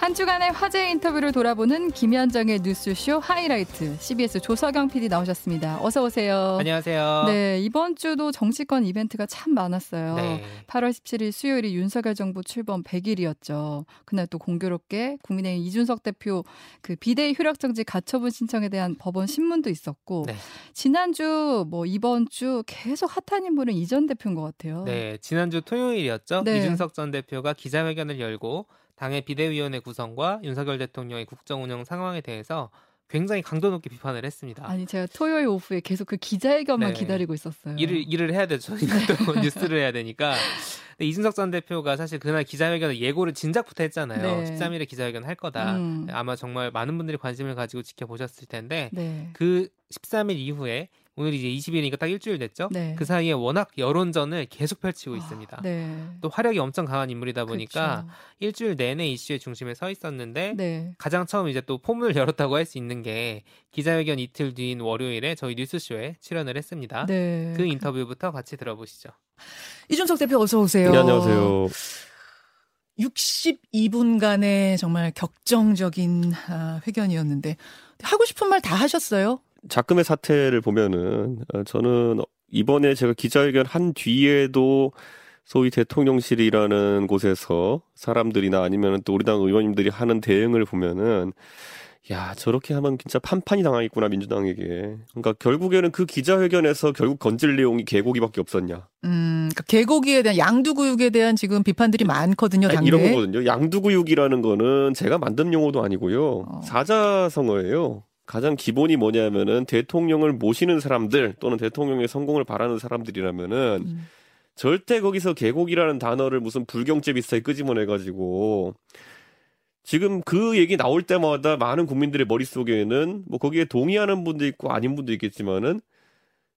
한 주간의 화제 인터뷰를 돌아보는 김현정의 뉴스쇼 하이라이트 CBS 조석영 PD 나오셨습니다. 어서 오세요. 안녕하세요. 네, 이번 주도 정치권 이벤트가 참 많았어요. 네. 8월 17일 수요일이 윤석열 정부 출범 100일이었죠. 그날 또 공교롭게 국민의힘 이준석 대표 그 비대위 효력정지 가처분 신청에 대한 법원 신문도 있었고 네. 지난주 뭐 이번 주 계속 핫한 인물은 이전 대표인 것 같아요. 네, 지난주 토요일이었죠. 네. 이준석 전 대표가 기자회견을 열고 당의 비대위원회 구성과 윤석열 대통령의 국정 운영 상황에 대해서 굉장히 강도 높게 비판을 했습니다. 아니 제가 토요일 오후에 계속 그 기자회견만 네. 기다리고 있었어요. 일을 일을 해야 되죠. 또 뉴스를 해야 되니까. 이준석 전 대표가 사실 그날 기자회견을 예고를 진작부터 했잖아요. 네. 13일에 기자회견 할 거다. 음. 아마 정말 많은 분들이 관심을 가지고 지켜보셨을 텐데 네. 그 13일 이후에 오늘 이제 20일이니까 딱 일주일 됐죠. 네. 그 사이에 워낙 여론전을 계속 펼치고 아, 있습니다. 네. 또 화력이 엄청 강한 인물이다 보니까 그렇죠. 일주일 내내 이슈의 중심에 서 있었는데 네. 가장 처음 이제 또 포문을 열었다고 할 수 있는 게 기자회견 이틀 뒤인 월요일에 저희 뉴스쇼에 출연을 했습니다. 네. 그 인터뷰부터 같이 들어보시죠. 이준석 대표 어서 오세요. 네, 안녕하세요. 62분간의 정말 격정적인 아, 회견이었는데 하고 싶은 말 다 하셨어요? 작금의 사태를 보면은 어, 저는 이번에 제가 기자회견 한 뒤에도 소위 대통령실이라는 곳에서 사람들이나 아니면 또 우리 당 의원님들이 하는 대응을 보면은 야 저렇게 하면 진짜 판판이 당하겠구나 민주당에게. 그러니까 결국에는 그 기자회견에서 결국 건질 내용이 개고기밖에 없었냐. 음, 그러니까 개고기에 대한 양두구육에 대한 지금 비판들이 많거든요. 아니, 당내. 이런 거거든요. 양두구육이라는 거는 제가 만든 용어도 아니고요. 어. 사자성어예요. 가장 기본이 뭐냐면은 대통령을 모시는 사람들 또는 대통령의 성공을 바라는 사람들이라면은 음. 절대 거기서 계곡이라는 단어를 무슨 불경죄 비슷하게 끄집어내가지고 지금 그 얘기 나올 때마다 많은 국민들의 머릿속에는 뭐 거기에 동의하는 분도 있고 아닌 분도 있겠지만은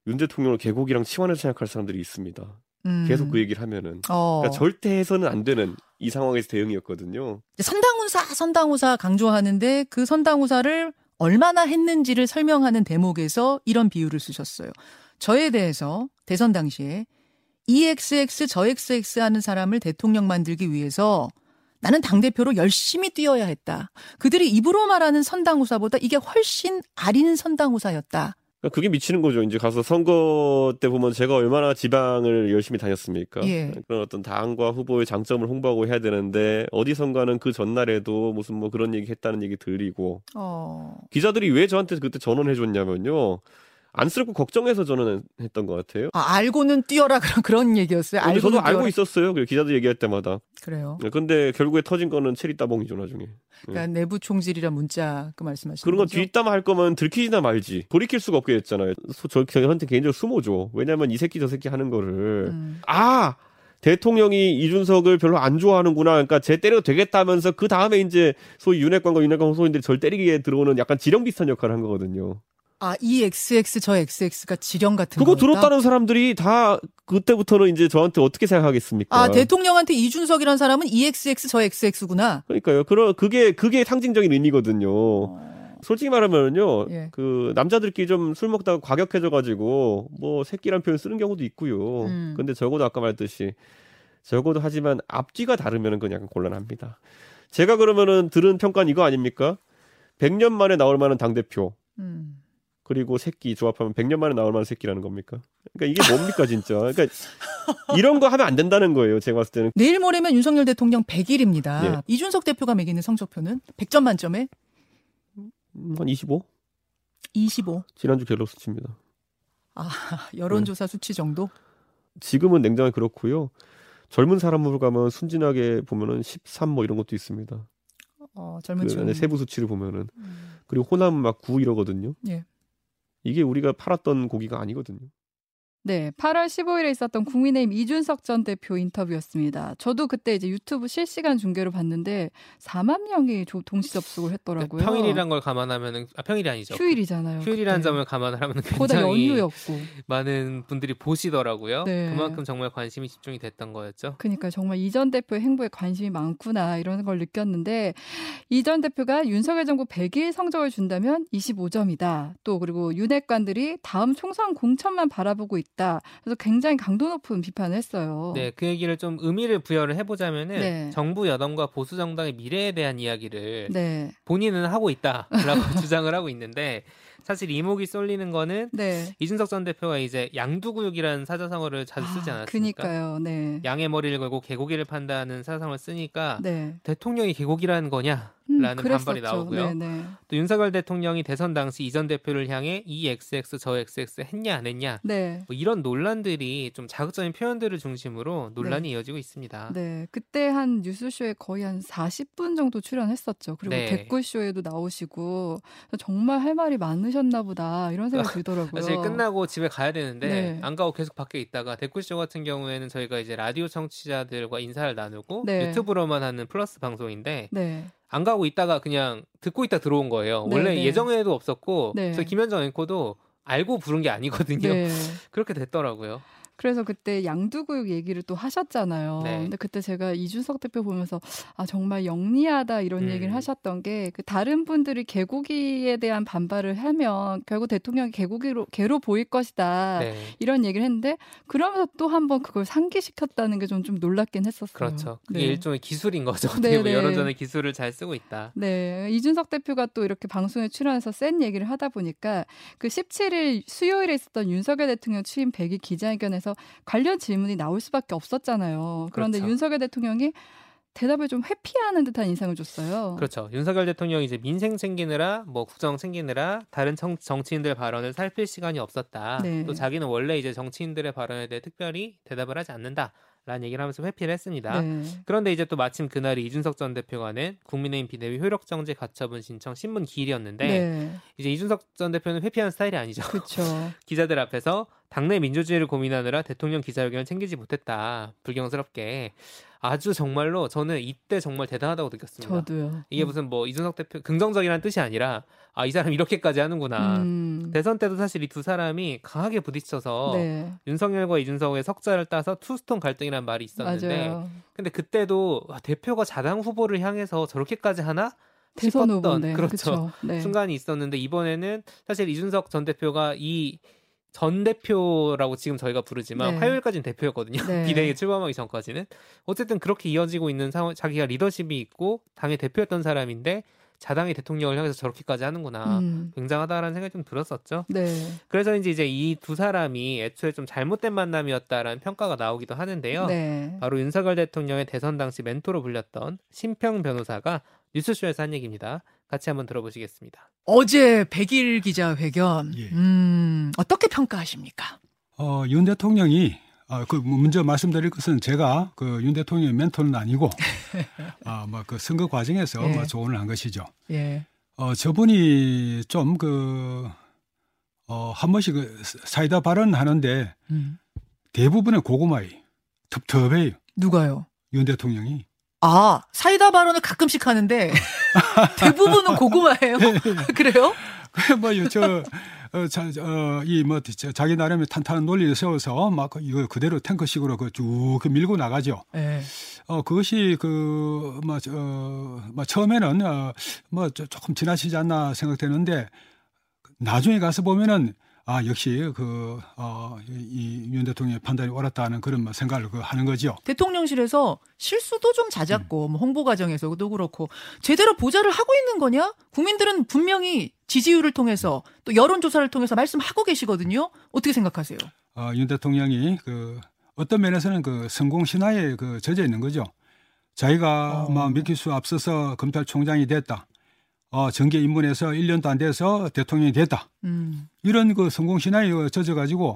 윤 대통령을 계곡이랑 치환해서 생각할 사람들이 있습니다. 음. 계속 그 얘기를 하면은. 어. 그러니까 절대 해서는 안 되는 이 상황에서 대응이었거든요. 선당우사, 선당우사 강조하는데 그 선당우사를 얼마나 했는지를 설명하는 대목에서 이런 비유를 쓰셨어요. 저에 대해서 대선 당시에 EXX 저 XX 하는 사람을 대통령 만들기 위해서 나는 당대표로 열심히 뛰어야 했다. 그들이 입으로 말하는 선당우사보다 이게 훨씬 아린 선당우사였다. 그러니까 그게 미치는 거죠. 이제 가서 선거 때 보면 제가 얼마나 지방을 열심히 다녔습니까? 예. 그런 어떤 당과 후보의 장점을 홍보하고 해야 되는데 어디선가는 그 전날에도 무슨 뭐 그런 얘기 했다는 얘기 들리고 어. 기자들이 왜 저한테 그때 전원해 줬냐면요. 안쓰럽고 걱정해서 전원했던 것 같아요. 아, 알고는 뛰어라 그런 그런 얘기였어요. 알고는 저도 알고 뛰어라. 있었어요. 그 기자들 얘기할 때마다. 그래요. 근데 결국에 터진 거는 체리 따봉이죠 나중에. 그러니까 내부 총질이란 문자 그 말씀하시는 그런 거? 뒷담화 할 거면 들키지나 말지. 돌이킬 수가 없게 됐잖아요. 소- 저 저한테 개인적으로 수모죠. 왜냐면 이 새끼 저 새끼 하는 거를 음. 아 대통령이 이준석을 별로 안 좋아하는구나. 그러니까 쟤 때려도 되겠다면서 그 다음에 이제 소위 윤핵관과 윤핵관 호소인들이 절 때리기에 들어오는 약간 지령 비슷한 역할을 한 거거든요. 아, 이 XX 저 XX가 지령 같은 그거 거였다? 들었다는 사람들이 다 그때부터는 이제 저한테 어떻게 생각하겠습니까? 아, 대통령한테 이준석이라는 사람은 EXX 저 XX구나. 그러니까요. 그러 그게 그게 상징적인 의미거든요. 어. 솔직히 말하면요, 예. 그 남자들끼리 좀 술 먹다가 과격해져가지고 뭐 새끼란 표현 쓰는 경우도 있고요. 음. 근데 적어도 아까 말했듯이 적어도 하지만 앞뒤가 다르면은 그건 약간 곤란합니다. 제가 그러면은 들은 평가는 이거 아닙니까? 100년 만에 나올 만한 당 대표 음. 그리고 새끼 조합하면 100년 만에 나올 만한 새끼라는 겁니까? 그러니까 이게 뭡니까 진짜? 그러니까 이런 거 하면 안 된다는 거예요. 제가 봤을 때는. 내일 모레면 윤석열 대통령 100일입니다. 예. 이준석 대표가 매기는 성적표는 100점 만점에 음, 한 25? 25. 지난주 갤럽 수치입니다. 아, 네. 여론조사 수치 정도? 지금은 냉정하게 그렇고요. 젊은 사람으로 가면 순진하게 보면은 13 뭐 이런 것도 있습니다. 어, 그 젊은 층. 안에 세부 수치를 보면은 음. 그리고 호남 막 9 이러거든요. 예. 이게 우리가 팔았던 고기가 아니거든요. 네, 8월 15일에 있었던 국민의힘 이준석 전 대표 인터뷰였습니다. 저도 그때 이제 유튜브 실시간 중계로 봤는데 4만 명이 조- 동시 접속을 했더라고요. 평일이란 걸 감안하면은 아 평일이 아니죠. 휴일이잖아요. 휴일이라는 그때. 점을 감안하면 굉장히 연휴였고. 많은 분들이 보시더라고요. 네. 그만큼 정말 관심이 집중이 됐던 거였죠. 그러니까 정말 이 전 대표의 행보에 관심이 많구나 이런 걸 느꼈는데 이 전 대표가 윤석열 정부 100일 성적을 준다면 25점이다. 또 그리고 윤핵관들이 다음 총선 공천만 바라보고 있다. 있다. 그래서 굉장히 강도 높은 비판을 했어요. 네, 그 얘기를 좀 의미를 부여를 해보자면은 네. 정부 여당과 보수 정당의 미래에 대한 이야기를 네. 본인은 하고 있다라고 주장을 하고 있는데 사실 이목이 쏠리는 거는 네. 이준석 전 대표가 이제 양두구육이라는 사자성어를 자주 쓰지 아, 않았습니까? 그니까요. 네. 양의 머리를 걸고 개고기를 판다는 사자성어를 쓰니까 네. 대통령이 개고기라는 거냐? 음, 라는 반발이 그랬었죠. 나오고요. 네, 네. 또 윤석열 대통령이 대선 당시 이전 대표를 향해 이 XX 저 XX 했냐 안 했냐 네. 뭐 이런 논란들이 좀 자극적인 표현들을 중심으로 논란이 이어지고 있습니다. 네, 그때 한 뉴스쇼에 거의 한 40분 정도 출연했었죠. 그리고 네. 댓글쇼에도 나오시고 정말 할 말이 많으셨나 보다 이런 생각이 들더라고요. 사실 끝나고 집에 가야 되는데 네. 안 가고 계속 밖에 있다가 댓글쇼 같은 경우에는 저희가 이제 라디오 청취자들과 인사를 나누고 네. 유튜브로만 하는 플러스 방송인데 네, 안 가고 있다가 그냥 듣고 있다 들어온 거예요. 네, 원래 네. 예정에도 없었고 네. 저희 김현정 앵커도 알고 부른 게 아니거든요. 네. 그렇게 됐더라고요. 그래서 그때 양두구육 얘기를 또 하셨잖아요. 네. 근데 그때 제가 이준석 대표 보면서 아 정말 영리하다 이런 음. 얘기를 하셨던 게 그 다른 분들이 개고기에 대한 반발을 하면 결국 대통령이 개고기로 개로 보일 것이다. 네. 이런 얘기를 했는데 그러면서 또 한번 그걸 상기시켰다는 게 좀좀 놀랍긴 했었어요. 그렇죠. 그게 네. 일종의 기술인 거죠. 네, 네. 여론전의 기술을 잘 쓰고 있다. 네, 이준석 대표가 또 이렇게 방송에 출연해서 센 얘기를 하다 보니까 그 17일 수요일에 있었던 윤석열 대통령 취임 100일 기자회견에서 관련 질문이 나올 수밖에 없었잖아요. 그런데 그렇죠. 윤석열 대통령이 대답을 좀 회피하는 듯한 인상을 줬어요. 그렇죠. 윤석열 대통령이 이제 민생 챙기느라 뭐 국정 챙기느라 다른 정, 정치인들 발언을 살필 시간이 없었다. 네. 또 자기는 원래 이제 정치인들의 발언에 대해 특별히 대답을 하지 않는다. 라는 얘기를 하면서 회피를 했습니다. 네. 그런데 이제 또 마침 그날이 이준석 전 대표가 낸 국민의힘 비대위 효력정지 가처분 신청 신문 기일이었는데 네. 이제 이준석 전 대표는 회피하는 스타일이 아니죠. 기자들 앞에서 당내 민주주의를 고민하느라 대통령 기자회견을 챙기지 못했다. 불경스럽게 아주 정말로 저는 이때 정말 대단하다고 느꼈습니다. 저도요. 이게 무슨 뭐 이준석 대표 긍정적이라는 뜻이 아니라 아 이 사람 이렇게까지 하는구나. 음. 대선 때도 사실 이 두 사람이 강하게 부딪혀서 네. 윤석열과 이준석의 석자를 따서 투스톤 갈등이라는 말이 있었는데 맞아요. 근데 그때도 와, 대표가 자당 후보를 향해서 저렇게까지 하나 대선 싶었던 그렇죠. 그렇죠. 네. 순간이 있었는데 이번에는 사실 이준석 전 대표가 이 전 대표라고 지금 저희가 부르지만 네. 화요일까지는 대표였거든요. 네. 비대위에 출범하기 전까지는 어쨌든 그렇게 이어지고 있는 상황, 자기가 리더십이 있고 당의 대표였던 사람인데 자당의 대통령을 향해서 저렇게까지 하는구나. 음. 굉장하다라는 생각이 좀 들었었죠. 네. 그래서 이제 이제 이 두 사람이 애초에 좀 잘못된 만남이었다라는 평가가 나오기도 하는데요. 네. 바로 윤석열 대통령의 대선 당시 멘토로 불렸던 심평 변호사가 뉴스쇼에서 한 얘기입니다. 같이 한번 들어보시겠습니다. 어제 100일 기자회견, 예. 음, 어떻게 평가하십니까? 어, 윤 대통령이 아, 그 먼저 말씀드릴 것은 제가 그 윤 대통령의 멘토는 아니고 아, 뭐그 선거 과정에서 예. 뭐 조언을 한 것이죠. 예. 어, 저분이 좀그 어, 한 번씩 그 사이다 발언하는데 음. 대부분의 고구마이 텁텁해요. 누가요? 윤 대통령이. 아, 사이다 발언을 가끔씩 하는데 대부분은 고구마예요. 그래요? 뭐저 어, 자, 어, 이, 뭐, 저, 자기 나름의 탄탄한 논리를 세워서 막 이거 그대로 탱크식으로 그쭉 밀고 나가죠. 예. 어, 그것이 그, 뭐, 저, 뭐 처음에는, 어, 뭐, 저- 조금 지나치지 않나 생각되는데, 나중에 가서 보면은, 아, 역시 그, 어, 이윤 대통령의 판단이 옳았다는 그런 뭐 생각을 그 하는 거죠. 대통령실에서 실수도 좀 잦았고 뭐 홍보 과정에서도 그렇고 제대로 보좌를 하고 있는 거냐? 국민들은 분명히 지지율을 통해서 또 여론 조사를 통해서 말씀하고 계시거든요. 어떻게 생각하세요? 어, 윤 대통령이 그, 어떤 면에서는 그 성공 신화에 그 젖어 있는 거죠. 자기가 어. 뭐몇기수 앞서서 검찰총장이 됐다. 어, 정계 입문해서 1년도 안 돼서 대통령이 됐다. 음. 이런 그 성공 신화에 젖어 가지고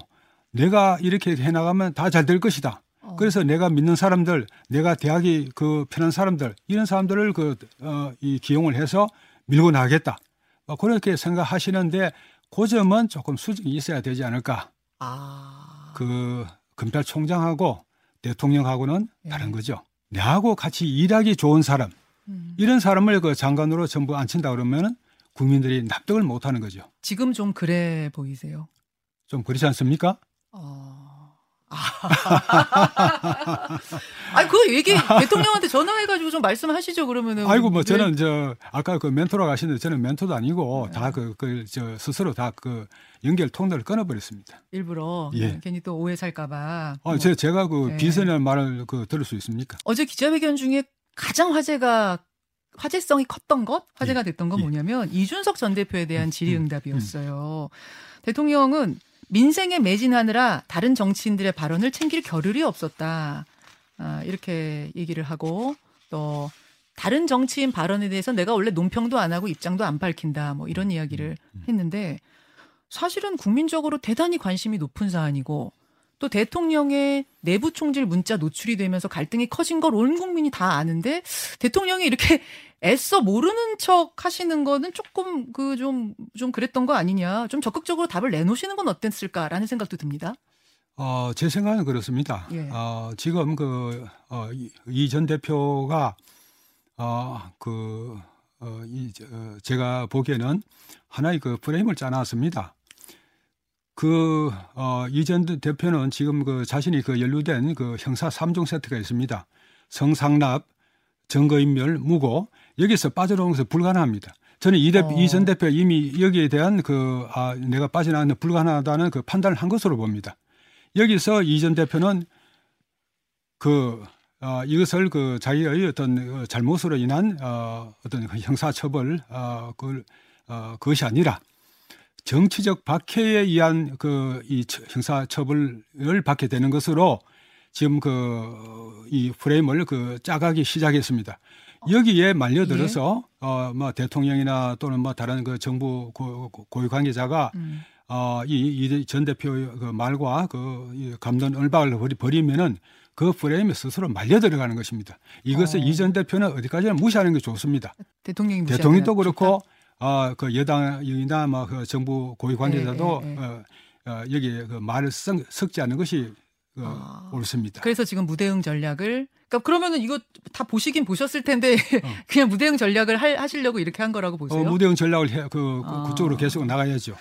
내가 이렇게 해 나가면 다 잘 될 것이다. 어. 그래서 내가 믿는 사람들, 내가 대학이 그 편한 사람들 이런 사람들을 그 어, 이 기용을 해서 밀고 나가겠다. 어, 그렇게 생각하시는데 그 점은 조금 수정이 있어야 되지 않을까. 아. 그 검찰총장하고 대통령하고는 예. 다른 거죠. 내하고 같이 일하기 좋은 사람 음. 이런 사람을 그 장관으로 전부 앉힌다 그러면은 국민들이 납득을 못 하는 거죠. 지금 좀 그래 보이세요. 좀 그렇지 않습니까? 어. 아니 그 얘기 대통령한테 전화해가지고 좀 말씀하시죠 그러면은. 아이고 뭐 네. 저는 저 아까 그 멘토라고 하시는데 저는 멘토도 아니고 다그 그 저 스스로 다 그 연결 통로를 끊어버렸습니다. 일부러 예. 네, 괜히 또 오해 살까봐. 아, 제, 제가 그 네. 비선이라는 말을 그 들을 수 있습니까? 어제 기자회견 중에 가장 화제가 화제성이 컸던 것, 화제가 됐던 건 예. 뭐냐면 이준석 전 대표에 대한 음, 질의응답이었어요. 대통령은 민생에 매진하느라 다른 정치인들의 발언을 챙길 겨를이 없었다. 아, 이렇게 얘기를 하고 또 다른 정치인 발언에 대해서 내가 원래 논평도 안 하고 입장도 안 밝힌다. 뭐 이런 이야기를 음, 했는데 사실은 국민적으로 대단히 관심이 높은 사안이고 또 대통령의 내부 총질 문자 노출이 되면서 갈등이 커진 걸 온 국민이 다 아는데 대통령이 이렇게 애써 모르는 척 하시는 거는 조금 그좀좀 그랬던 거 아니냐. 좀 적극적으로 답을 내놓으시는 건 어땠을까라는 생각도 듭니다. 어, 제 생각은 그렇습니다. 예. 어, 지금 그, 어, 이전 대표가, 어, 그, 어, 이, 저, 어, 제가 보기에는 하나의 그 프레임을 짜놨습니다. 그, 어, 이전 대표는 지금 그 자신이 그 연루된 그 형사 3종 세트가 있습니다. 성상납, 증거인멸, 무고, 여기서 빠져나오는 것은 불가능합니다. 저는 이, 대, 어. 이전 대표 이미 여기에 대한 그, 아, 내가 빠져나가는 불가능하다는 그 판단을 한 것으로 봅니다. 여기서 이전 대표는 그 어, 이것을 그 자기의 어떤 어, 잘못으로 인한 어, 어떤 그 형사 처벌 어, 그 어, 그것이 아니라 정치적 박해에 의한 그 이 형사 처벌을 받게 되는 것으로 지금 그 이 프레임을 그 짜가기 시작했습니다. 여기에 말려들어서 어뭐 대통령이나 또는 뭐 다른 그 정부 고, 고위 관계자가 음. 어, 이, 이전 대표의 그 말과 그이 감론 버리, 버리면은 그 프레임에 스스로 말려 들어가는 것입니다. 이것을 어. 이전 대표는 어디까지나 무시하는 게 좋습니다. 대통령이 대통령도 게 그렇고, 어, 그 여당이나 뭐그 정부 고위 관계자도 예, 예, 예. 어, 어, 여기에 그 말을 썩, 섞지 않는 것이 어, 아. 옳습니다. 그래서 지금 무대응 전략을 그러니까 그러면은 이거 다 보시긴 보셨을 텐데 어. 그냥 무대응 전략을 할- 하시려고 이렇게 한 거라고 보세요. 어, 무대응 전략을 해, 그, 그- 아. 그쪽으로 계속 나가야죠.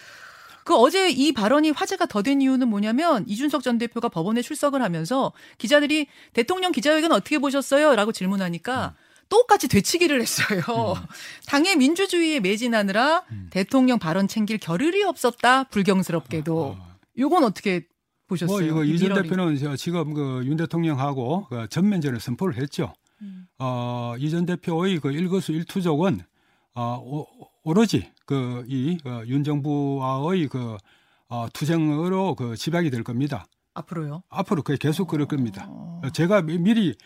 그 어제 이 발언이 화제가 더 된 이유는 뭐냐면 이준석 전 대표가 법원에 출석을 하면서 기자들이 대통령 기자회견 어떻게 보셨어요? 라고 질문하니까 똑같이 되치기를 했어요. 당의 민주주의에 매진하느라 음. 대통령 발언 챙길 겨를이 없었다. 불경스럽게도. 어. 요건 어떻게 보셨어요? 뭐 이거 이이전 미러링. 대표는 저 지금 그 윤 대통령하고 그 전면전을 선포를 했죠. 음. 어, 이전 대표의 그 일거수 일투족은 어, 오, 오로지 그이 어, 윤 정부와의 그 어, 투쟁으로 그 집약이 될 겁니다. 앞으로요. 앞으로 그게 계속 그럴 겁니다. 어. 어, 제가 미- 미리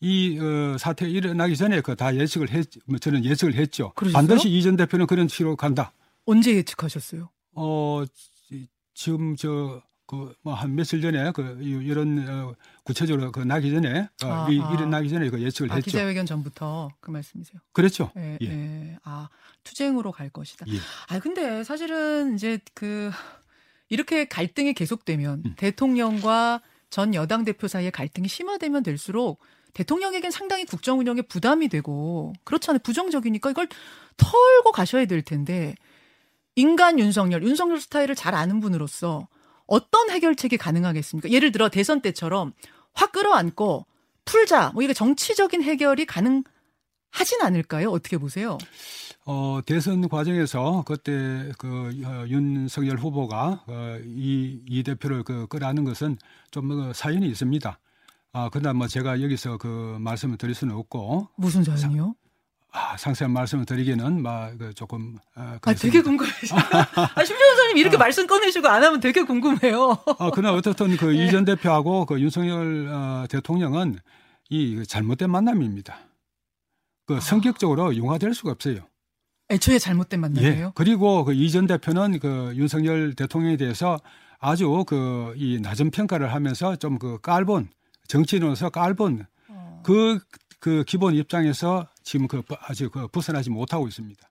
이 어, 사태 일어나기 전에 그 다 예측을 했, 뭐 저는 예측을 했죠. 그러셨어요? 반드시 이 전 대표는 그런 식으로 간다. 언제 예측하셨어요? 어, 지- 지금 저, 그, 뭐, 한 며칠 전에, 그, 이- 이런, 어, 구체적으로 그 나기 전에, 어, 이, 아하. 일어나기 전에 그 예측을 아, 했죠. 기자회견 전부터 그 말씀이세요? 그렇죠. 예, 예. 예. 아, 투쟁으로 갈 것이다. 예. 아, 근데 사실은 이제 그 이렇게 갈등이 계속되면 음. 대통령과 전 여당 대표 사이의 갈등이 심화되면 될수록 대통령에겐 상당히 국정 운영에 부담이 되고 그렇잖아요. 부정적이니까 이걸 털고 가셔야 될 텐데 인간 윤석열, 윤석열 스타일을 잘 아는 분으로서 어떤 해결책이 가능하겠습니까? 예를 들어 대선 때처럼 확 끌어안고 풀자. 뭐 이게 정치적인 해결이 가능 하진 않을까요? 어떻게 보세요? 어, 대선 과정에서 그때 그 어, 윤석열 후보가 어, 이, 이 대표를 그 끌어안는 것은 좀 어, 사연이 있습니다. 아, 그러나 뭐 제가 여기서 그 말씀을 드릴 수는 없고, 무슨 사연이요? 아, 상세한 말씀을 드리기는 막그 조금, 어, 아, 되게. 궁금해요. 아, 심지어사님 이렇게 말씀 꺼내시고 안 하면 되게 궁금해요. 아, 그러나 어떻든 그 네. 이전 대표하고 그 윤석열 어, 대통령은 이 잘못된 만남입니다. 그 아. 성격적으로 융화될 수가 없어요. 애초에 잘못된 만남이에요. 예. 그리고 그 이전 대표는 그 윤석열 대통령에 대해서 아주 그 이 낮은 평가를 하면서 좀 그 깔본 정치인으로서 깔본 어. 그, 그 기본 입장에서 지금 그 아직 그 벗어나지 못하고 있습니다.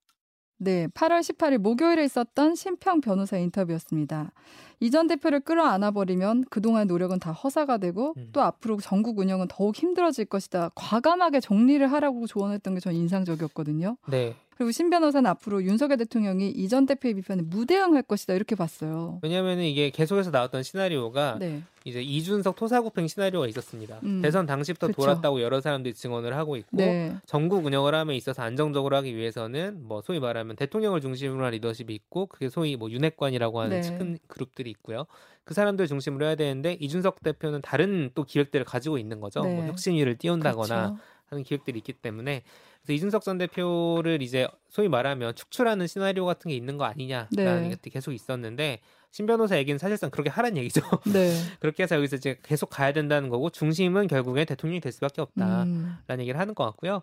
네, 8월 18일 목요일에 있었던 심평 변호사 인터뷰였습니다. 이전 대표를 끌어안아 버리면 그동안 노력은 다 허사가 되고 음. 또 앞으로 전국 운영은 더욱 힘들어질 것이다. 과감하게 정리를 하라고 조언했던 게 전 인상적이었거든요. 네. 그리고 신 변호사는 앞으로 윤석열 대통령이 이전 대표의 비판에 무대응할 것이다 이렇게 봤어요. 왜냐하면 이게 계속해서 나왔던 시나리오가 네. 이제 이준석 토사구팽 시나리오가 있었습니다. 음. 대선 당시부터 그쵸. 돌았다고 여러 사람들이 증언을 하고 있고 네. 전국 운영을 함에 있어서 안정적으로 하기 위해서는 뭐 소위 말하면 대통령을 중심으로 한 리더십이 있고 그게 소위 뭐 윤핵관이라고 하는 네. 큰 그룹들이 있고요. 그 사람들 중심으로 해야 되는데 이준석 대표는 다른 또 기획들을 가지고 있는 거죠. 네. 뭐 혁신위를 띄운다거나 그렇죠. 하는 기획들이 있기 때문에 그래서 이준석 전 대표를 이제 소위 말하면 축출하는 시나리오 같은 게 있는 거 아니냐라는 네. 것들이 계속 있었는데 신 변호사 얘기는 사실상 그렇게 하란 얘기죠. 네. 그렇게 해서 여기서 이제 계속 가야 된다는 거고 중심은 결국엔 대통령이 될 수밖에 없다라는 음. 얘기를 하는 것 같고요.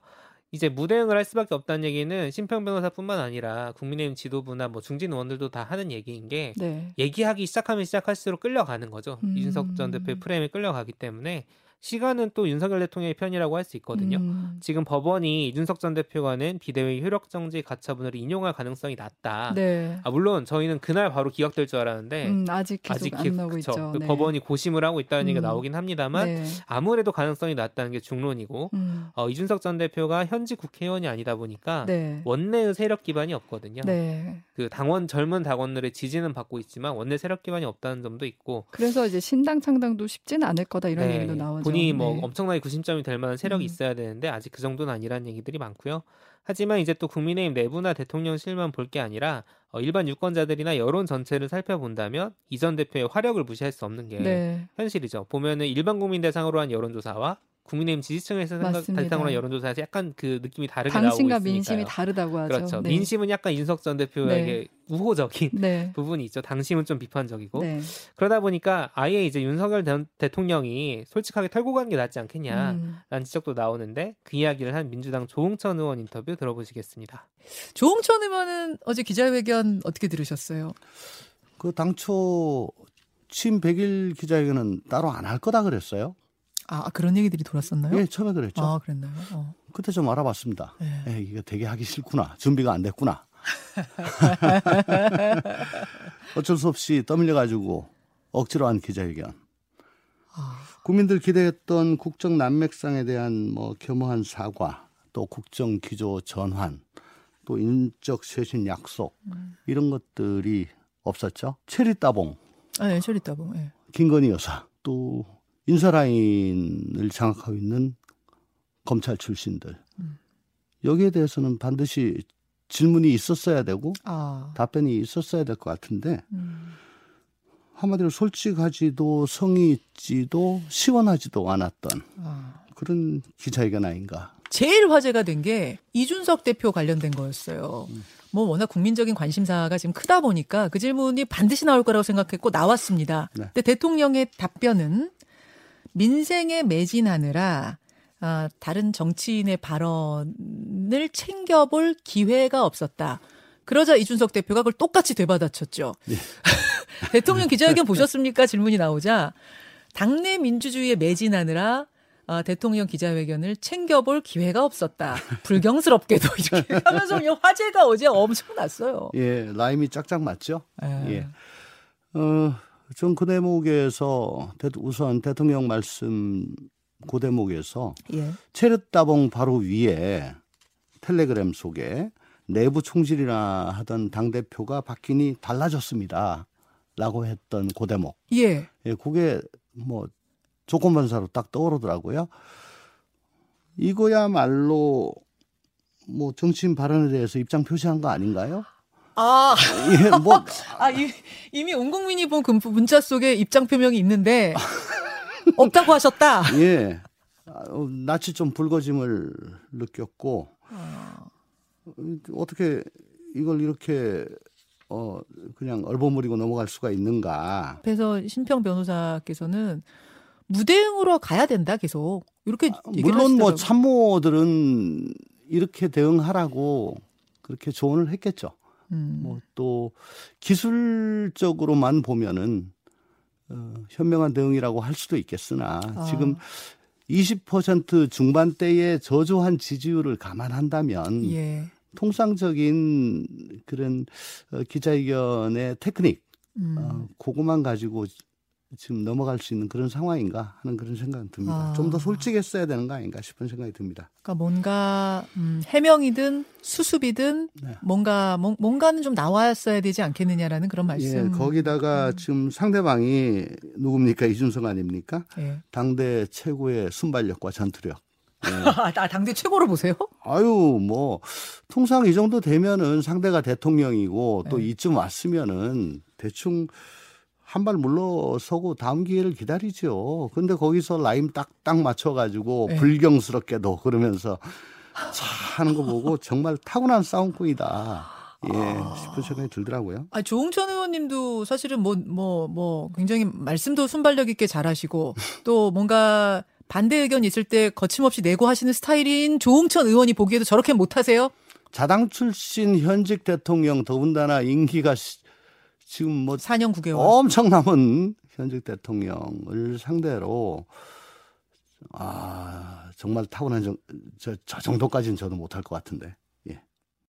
이제 무대응을 할 수밖에 없다는 얘기는 심평 변호사뿐만 아니라 국민의힘 지도부나 뭐 중진 의원들도 다 하는 얘기인 게 네. 얘기하기 시작하면 시작할수록 끌려가는 거죠. 음. 이준석 전 대표의 프레임에 끌려가기 때문에 시간은 또 윤석열 대통령의 편이라고 할 수 있거든요. 음. 지금 법원이 이준석 전 대표가 낸 비대위 효력 정지 가처분을 인용할 가능성이 낮다. 네. 아, 물론 저희는 그날 바로 기각될 줄 알았는데 음, 아직 계속 아직 안 기- 나오고 그쵸. 있죠. 그 네. 법원이 고심을 하고 있다는 얘기가 음. 나오긴 합니다만 네. 아무래도 가능성이 낮다는 게 중론이고 음. 어, 이준석 전 대표가 현직 국회의원이 아니다 보니까 네. 원내의 세력 기반이 없거든요. 네. 그 당원 젊은 당원들의 지지는 받고 있지만 원내 세력 기반이 없다는 점도 있고 그래서 이제 신당 창당도 쉽지는 않을 거다 이런 네, 얘기도 나오죠. 본인이 뭐 네. 엄청나게 구심점이 될 만한 세력이 음. 있어야 되는데 아직 그 정도는 아니라는 얘기들이 많고요. 하지만 이제 또 국민의힘 내부나 대통령실만 볼 게 아니라 어, 일반 유권자들이나 여론 전체를 살펴본다면 이 전 대표의 화력을 무시할 수 없는 게 네. 현실이죠. 보면은 일반 국민 대상으로 한 여론조사와 국민의힘 지지층에서 생각- 한 여론조사에서 약간 그 느낌이 다르게 나오고 당신과 있으니까요. 민심이 다르다고 하죠. 그렇죠. 네. 민심은 약간 윤석 전 대표에게 우호적인 네. 부분이 있죠. 당심은 좀 비판적이고 네. 그러다 보니까 아예 이제 윤석열 대- 대통령이 솔직하게 털고 가는 게 낫지 않겠냐라는 음. 지적도 나오는데 그 이야기를 한 민주당 조홍천 의원 인터뷰 들어보시겠습니다. 조홍천 의원은 어제 기자회견 어떻게 들으셨어요? 그 당초 취임 100일 기자회견은 따로 안 할 거다 그랬어요. 아 그런 얘기들이 돌았었나요? 예, 처음에 그랬죠. 아 그랬나요? 어. 그때 좀 알아봤습니다. 네. 예, 이거 되게 하기 싫구나. 준비가 안 됐구나. 어쩔 수 없이 떠밀려 가지고 억지로 한 기자회견. 아. 국민들 기대했던 국정 난맥상에 대한 뭐 겸허한 사과, 또 국정 기조 전환, 또 인적 쇄신 약속 이런 것들이 없었죠. 체리 따봉, 아, 네, 처리 따봉. 예. 김건희 여사, 또 인사라인을 장악하고 있는 검찰 출신들. 여기에 대해서는 반드시 질문이 있었어야 되고 아. 답변이 있었어야 될 것 같은데 음. 한마디로 솔직하지도 성의 있지도 시원하지도 않았던 아. 그런 기자회견 아닌가. 제일 화제가 된 게 이준석 대표 관련된 거였어요. 뭐 워낙 국민적인 관심사가 지금 크다 보니까 그 질문이 반드시 나올 거라고 생각했고 나왔습니다. 네. 근데 대통령의 답변은 민생에 매진하느라 아, 다른 정치인의 발언을 챙겨볼 기회가 없었다. 그러자 이준석 대표가 그걸 똑같이 되받아쳤죠. 대통령 기자회견 보셨습니까? 질문이 나오자 당내 민주주의에 매진하느라 아, 대통령 기자회견을 챙겨볼 기회가 없었다. 불경스럽게도 이렇게 하면서 화제가 어제 엄청 났어요. 예, 라임이 짝짝 맞죠? 예. 예. 어, 전 그 대목에서 대- 우선 대통령 말씀 그 대목에서 예. 체르따봉 바로 위에 텔레그램 속에 내부 총질이나 하던 당 대표가 바뀌니 달라졌습니다. 라고 했던 그 대목. 예. 예, 그게 뭐 조건반사로 딱 떠오르더라고요. 이거야말로 뭐 정치인 발언에 대해서 입장 표시한 거 아닌가요? 아, 예, 뭐 아 이, 이미 온 국민이 본 그 문자 속에 입장 표명이 있는데 없다고 하셨다. 예. 아, 어, 낯이 좀 붉어짐을 느꼈고 아. 어, 어떻게 이걸 이렇게 어 그냥 얼버무리고 넘어갈 수가 있는가? 그래서 신평 변호사께서는 무대응으로 가야 된다 계속 이렇게 얘기를 물론 뭐 하시더라고요. 참모들은 이렇게 대응하라고 그렇게 조언을 했겠죠. 음. 뭐또 기술적으로만 보면은 어, 현명한 대응이라고 할 수도 있겠으나 아. 지금 20% 중반대의 저조한 지지율을 감안한다면 예. 통상적인 그런 어, 기자회견의 테크닉 음. 어, 그거만 가지고 지금 넘어갈 수 있는 그런 상황인가 하는 그런 생각이 듭니다. 아. 좀더 솔직했어야 되는 거 아닌가 싶은 생각이 듭니다. 그러니까 뭔가 음, 해명이든 수습이든 네. 뭔가 뭔- 뭔가는 좀 나왔어야 되지 않겠느냐라는 그런 말씀. 예, 거기다가 지금 상대방이 누굽니까 이준석 아닙니까? 예. 당대 최고의 순발력과 전투력. 예. 아, 당대 최고로 보세요? 아유, 뭐, 통상 이 정도 되면은 상대가 대통령이고 또 네. 이쯤 왔으면은 대충 한 발 물러서고 다음 기회를 기다리죠. 근데 거기서 라임 딱딱 맞춰가지고 네. 불경스럽게도 그러면서 차 하는 거 보고 정말 타고난 싸움꾼이다. 예, 싶은 생각이 들더라고요. 아, 조홍천 의원님도 사실은 뭐, 뭐, 뭐, 굉장히 말씀도 순발력 있게 잘하시고, 또 뭔가 반대 의견 있을 때 거침없이 내고 하시는 스타일인 조홍천 의원이 보기에도 저렇게 못하세요? 자당 출신 현직 대통령 더군다나 임기가 시- 지금 뭐 4년 9개월. 엄청 남은 현직 대통령을 상대로 아 정말 타고난 정, 저, 저 정도까지는 저도 못할 것 같은데 예.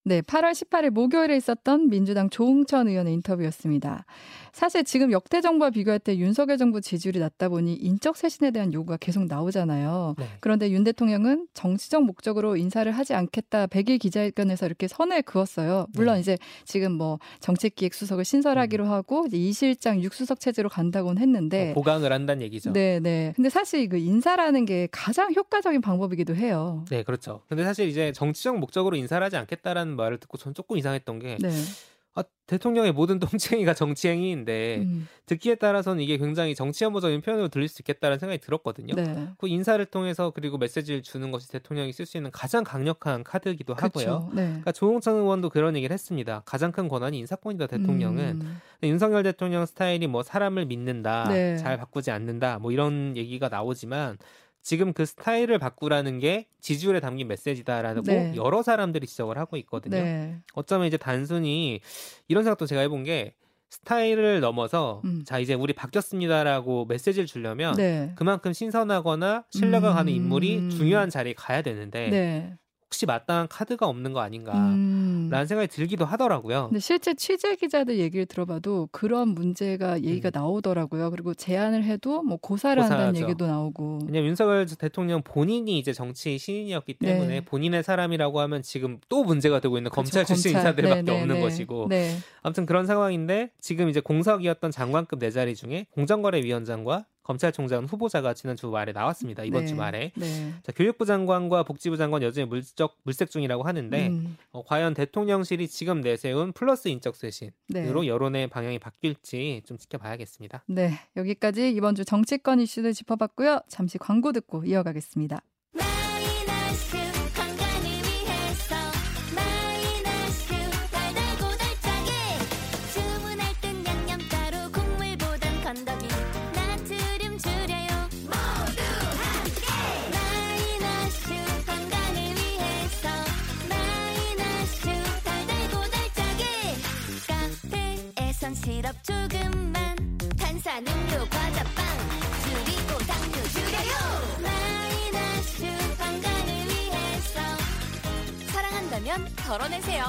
네, 8월 18일 목요일에 있었던 민주당 조홍천 의원의 인터뷰였습니다. 사실 지금 역대 정부와 비교할 때 윤석열 정부 지지율이 낮다 보니 인적 쇄신에 대한 요구가 계속 나오잖아요. 네. 그런데 윤 대통령은 정치적 목적으로 인사를 하지 않겠다 100일 기자회견에서 이렇게 선을 그었어요. 물론 네. 이제 지금 뭐 정책기획 수석을 신설하기로 하고 이제 이 실장 6수석 체제로 간다고는 했는데 보강을 한다는 얘기죠. 네, 네. 근데 사실 그 인사라는 게 가장 효과적인 방법이기도 해요. 네, 그렇죠. 근데 사실 이제 정치적 목적으로 인사를 하지 않겠다라는 말을 듣고 전 조금 이상했던 게 네. 아, 대통령의 모든 동쟁이가 정치 행위인데 음, 듣기에 따라서는 이게 굉장히 정치 혐오적인 표현으로 들릴 수 있겠다는 생각이 들었거든요. 네. 그 인사를 통해서 그리고 메시지를 주는 것이 대통령이 쓸 수 있는 가장 강력한 카드이기도 하고요. 네. 그러니까 조홍천 의원도 그런 얘기를 했습니다. 가장 큰 권한이 인사권이다 대통령은. 음, 윤석열 대통령 스타일이 뭐 사람을 믿는다, 네. 잘 바꾸지 않는다, 뭐 이런 얘기가 나오지만 지금 그 스타일을 바꾸라는 게 지지율에 담긴 메시지다라고 네. 여러 사람들이 지적을 하고 있거든요. 네. 어쩌면 이제 단순히 이런 생각도 제가 해본 게 스타일을 넘어서 음. 자 이제 우리 바뀌었습니다라고 메시지를 주려면 네. 그만큼 신선하거나 신뢰가 가는 음. 인물이 중요한 자리에 가야 되는데 네. 혹시 마땅한 카드가 없는 거 아닌가 음. 라는 생각이 들기도 하더라고요. 근데 실제 취재 기자들 얘기를 들어봐도 그런 문제가 얘기가 음. 나오더라고요. 그리고 제안을 해도 뭐 고사를 한다는 고사하죠. 얘기도 나오고. 왜냐면 윤석열 대통령 본인이 이제 정치 신인이었기 때문에 네. 본인의 사람이라고 하면 지금 또 문제가 되고 있는 검찰 그렇죠, 출신 검찰. 인사들밖에 네, 네, 없는 네. 것이고 네. 아무튼 그런 상황인데 지금 이제 공석이었던 장관급 네 자리 중에 공정거래위원장과 검찰총장 후보자가 지난 주 말에 나왔습니다. 이번 네. 주 말에 네. 자, 교육부 장관과 복지부 장관 여전히 물적 물색 중이라고 하는데 음, 어, 과연 대통령실이 지금 내세운 플러스 인적 쇄신으로 네. 여론의 방향이 바뀔지 좀 지켜봐야겠습니다. 네. 여기까지 이번 주 정치권 이슈를 짚어봤고요. 잠시 광고 듣고 이어가겠습니다. 덜어내세요.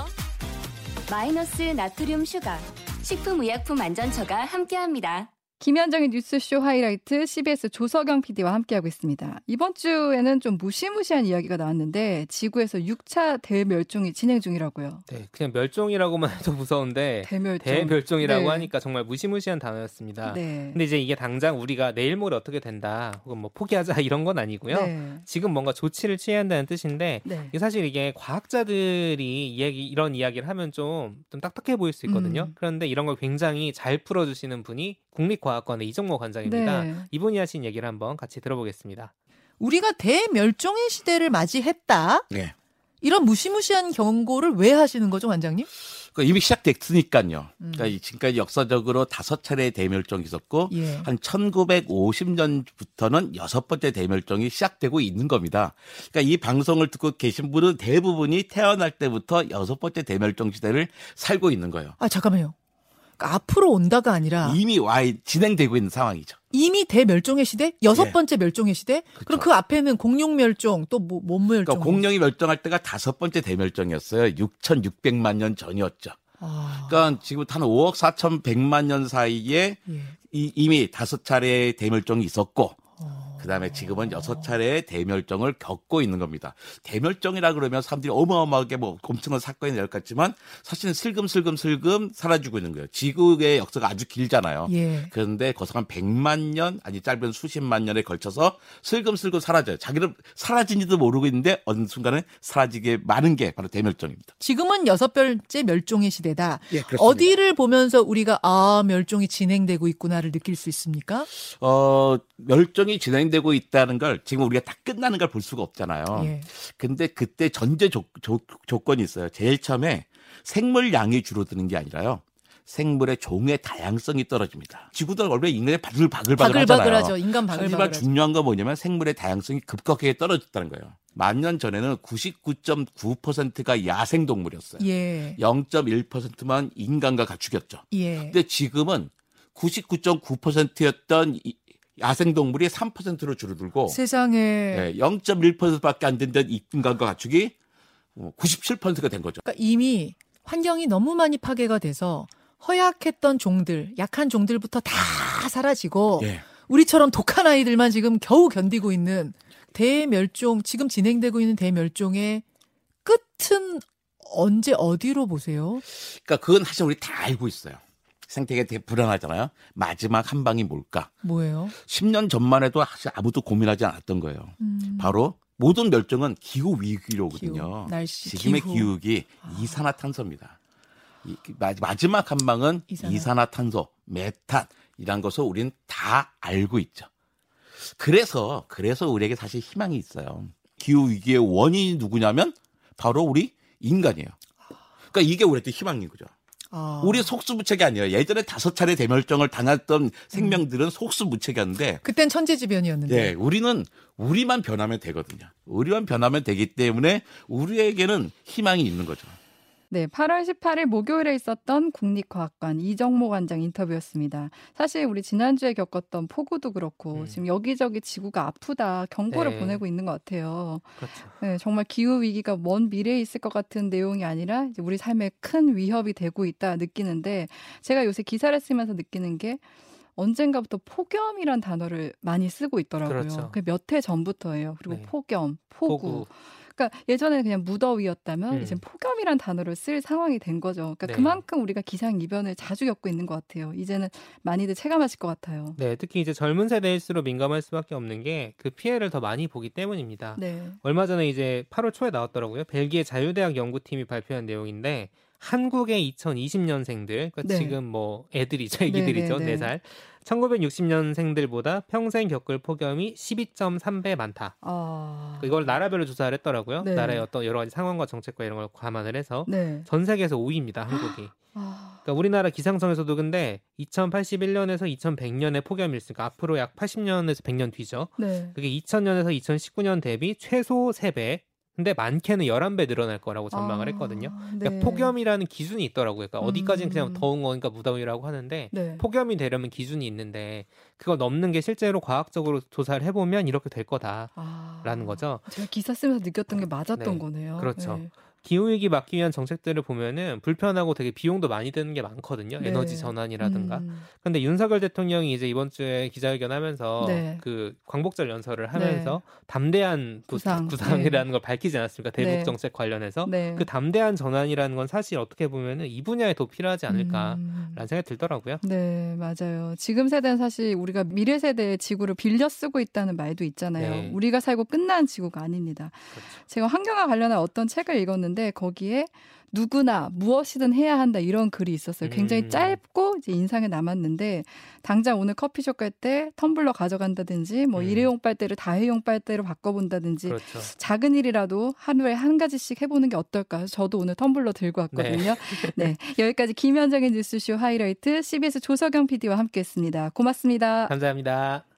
마이너스 나트륨 sugar 식품의약품 안전처가 함께합니다 김현정의 뉴스쇼 하이라이트 CBS 조석영 PD와 함께하고 있습니다. 이번 주에는 좀 무시무시한 이야기가 나왔는데 지구에서 6차 대멸종이 진행 중이라고요. 네, 그냥 멸종이라고만 해도 무서운데 대멸종. 대멸종 이라고 네. 하니까 정말 무시무시한 단어였습니다. 네. 근데 이제 이게 당장 우리가 내일 모레 어떻게 된다 혹은 뭐 포기하자 이런 건 아니고요. 네. 지금 뭔가 조치를 취해야 한다는 뜻인데 네. 이게 사실 이게 과학자들이 이야기 이런 이야기를 하면 좀, 좀 딱딱해 보일 수 있거든요. 음. 그런데 이런 걸 굉장히 잘 풀어주시는 분이 국립과학관의 이정모 관장입니다. 네. 이분이 하신 얘기를 한번 같이 들어보겠습니다. 우리가 대멸종의 시대를 맞이했다. 네. 이런 무시무시한 경고를 왜 하시는 거죠, 관장님? 그 이미 시작됐으니까요. 음. 그러니까 이 지금까지 역사적으로 다섯 차례 대멸종이 있었고 예. 한 1950년부터는 여섯 번째 대멸종이 시작되고 있는 겁니다. 그러니까 이 방송을 듣고 계신 분은 대부분이 태어날 때부터 여섯 번째 대멸종 시대를 살고 있는 거예요. 아, 잠깐만요. 그러니까 앞으로 온다가 아니라 이미 와 진행되고 있는 상황이죠. 이미 대멸종의 시대? 여섯 예. 번째 멸종의 시대? 그럼그 앞에는 공룡 멸종, 또 뭐, 뭔 멸종? 그러니까 공룡이 멸종할 때가 다섯 번째 대멸종이었어요. 6,600만 년 전이었죠. 아, 그러니까 지금 한 5억 4,100만 년 사이에 예. 이, 이미 다섯 차례의 대멸종이 있었고 어. 그다음에 지금은 여섯 차례의 대멸종을 겪고 있는 겁니다. 대멸종이라 그러면 사람들이 어마어마하게 뭐 엄청난 사건이 될것 같지만 사실은 슬금슬금 슬금 사라지고 있는 거예요. 지구의 역사가 아주 길잖아요. 예. 그런데 거기서 한 100만 년 아니 짧은 수십만 년에 걸쳐서 슬금슬금 사라져요. 자기는 사라진지도 모르고 있는데 어느 순간에 사라지게 많은 게 바로 대멸종입니다. 지금은 여섯 별째 멸종의 시대다. 예. 어디를 보면서 우리가 아 멸종이 진행되고 있구나를 느낄 수 있습니까? 어, 멸종이 진행되고 있다는 걸 지금 우리가 다 끝나는 걸 볼 수가 없잖아요. 예. 근데 그때 전제 조, 조, 조건이 있어요. 제일 처음에 생물 양이 줄어드는 게 아니라요. 생물의 종의 다양성이 떨어집니다. 지구도 원래 인간이 바글바글바글 하잖아요. 바글바글하죠. 인간 하지만 바글바글하죠. 중요한 건 뭐냐면 생물의 다양성이 급격하게 떨어졌다는 거예요. 만 년 전에는 99.9%가 야생 동물이었어요. 예. 0.1%만 인간과 가축이었죠. 예. 근데 지금은 99.9%였던 야생 동물이 3%로 줄어들고 세상에 네, 0.1%밖에 안 된던 인간과 가축이 97%가 된 거죠. 그러니까 이미 환경이 너무 많이 파괴가 돼서 허약했던 종들, 약한 종들부터 다 사라지고 예. 우리처럼 독한 아이들만 지금 겨우 견디고 있는 대멸종, 지금 진행되고 있는 대멸종의 끝은 언제 어디로 보세요? 그러니까 그건 사실 우리 다 알고 있어요. 생태계 되게 불안하잖아요. 마지막 한 방이 뭘까? 뭐예요? 10년 전만 해도 사실 아무도 고민하지 않았던 거예요. 음, 바로 모든 멸종은 기후 위기로거든요. 기후, 날씨, 지금의 기후. 기 이산화탄소입니다. 이- 마- 마지막 한 방은 이산화. 이산화탄소, 메탄이란 것을 우리는 다 알고 있죠. 그래서 그래서 우리에게 사실 희망이 있어요. 기후 위기의 원인이 누구냐면 바로 우리 인간이에요. 그러니까 이게 우리한테 희망인 거죠. 아, 우리 속수무책이 아니에요. 예전에 다섯 차례 대멸종을 당했던 생명들은 속수무책이었는데 그땐 천재지변이었는데 네, 우리는 우리만 변하면 되거든요. 우리만 변하면 되기 때문에 우리에게는 희망이 있는 거죠. 네, 8월 18일 목요일에 있었던 국립과학관 이정모 관장 인터뷰였습니다. 사실 우리 지난주에 겪었던 폭우도 그렇고 음. 지금 여기저기 지구가 아프다 경고를 네. 보내고 있는 것 같아요. 그렇죠. 네, 정말 기후 위기가 먼 미래에 있을 것 같은 내용이 아니라 우리 삶에 큰 위협이 되고 있다 느끼는데 제가 요새 기사를 쓰면서 느끼는 게 언젠가부터 폭염이란 단어를 많이 쓰고 있더라고요. 그렇죠. 몇해 전부터예요. 그리고 네. 폭염, 폭우. 폭우. 그러니까 예전에는 그냥 무더위였다면 음. 이제 폭염이란 단어를 쓸 상황이 된 거죠. 그러니까 네. 그만큼 우리가 기상 이변을 자주 겪고 있는 것 같아요. 이제는 많이들 체감하실 것 같아요. 네, 특히 이제 젊은 세대일수록 민감할 수밖에 없는 게 그 피해를 더 많이 보기 때문입니다. 네. 얼마 전에 이제 8월 초에 나왔더라고요. 벨기에 자유대학 연구팀이 발표한 내용인데 한국의 2020년생들, 그러니까 네. 지금 뭐 애들이죠, 네, 애기들이죠, 네, 네, 네. 살 1960년생들보다 평생 겪을 폭염이 12.3배 많다. 아. 이걸 나라별로 조사를 했더라고요. 네. 나라의 어떤 여러 가지 상황과 정책과 이런 걸 감안을 해서 네. 전 세계에서 5위입니다, 한국이. 아. 그러니까 우리나라 기상청에서도 근데 2081년에서 2100년에 폭염이 있으니까 앞으로 약 80년에서 100년 뒤죠. 네. 그게 2000년에서 2019년 대비 최소 3배. 근데 많게는 11배 늘어날 거라고 전망을 아, 했거든요. 네. 그러니까 폭염이라는 기준이 있더라고요. 그러니까 어디까지는 그냥 음. 더운 거니까 무더위라고 하는데 네. 폭염이 되려면 기준이 있는데 그걸 넘는 게 실제로 과학적으로 조사를 해보면 이렇게 될 거다라는 아. 거죠. 제가 기사 쓰면서 느꼈던 게 맞았던 네. 거네요. 그렇죠. 네. 기후위기 막기 위한 정책들을 보면은 불편하고 되게 비용도 많이 드는 게 많거든요. 네. 에너지 전환이라든가. 음. 근데 윤석열 대통령이 이제 이번 주에 기자회견 하면서 네. 그 광복절 연설을 하면서 담대한 구상, 구상. 이라는 걸 밝히지 않았습니까? 대북 네. 정책 관련해서 네. 그 담대한 전환이라는 건 사실 어떻게 보면은 이 분야에 더 필요하지 않을까라는 음. 생각이 들더라고요. 네, 맞아요. 지금 세대는 사실 우리가 미래 세대의 지구를 빌려 쓰고 있다는 말도 있잖아요. 네. 우리가 살고 끝난 지구가 아닙니다. 그렇죠. 제가 환경과 관련한 어떤 책을 읽었는데 거기에 누구나 무엇이든 해야 한다 이런 글이 있었어요. 굉장히 음. 짧고 이제 인상에 남았는데 당장 오늘 커피숍 갈 때 텀블러 가져간다든지 뭐 음. 일회용 빨대를 다회용 빨대로 바꿔본다든지 그렇죠. 작은 일이라도 하루에 한 가지씩 해보는 게 어떨까. 저도 오늘 텀블러 들고 왔거든요. 네. 여기까지 김현정의 뉴스쇼 하이라이트 CBS 조석영 PD와 함께했습니다. 고맙습니다. 감사합니다.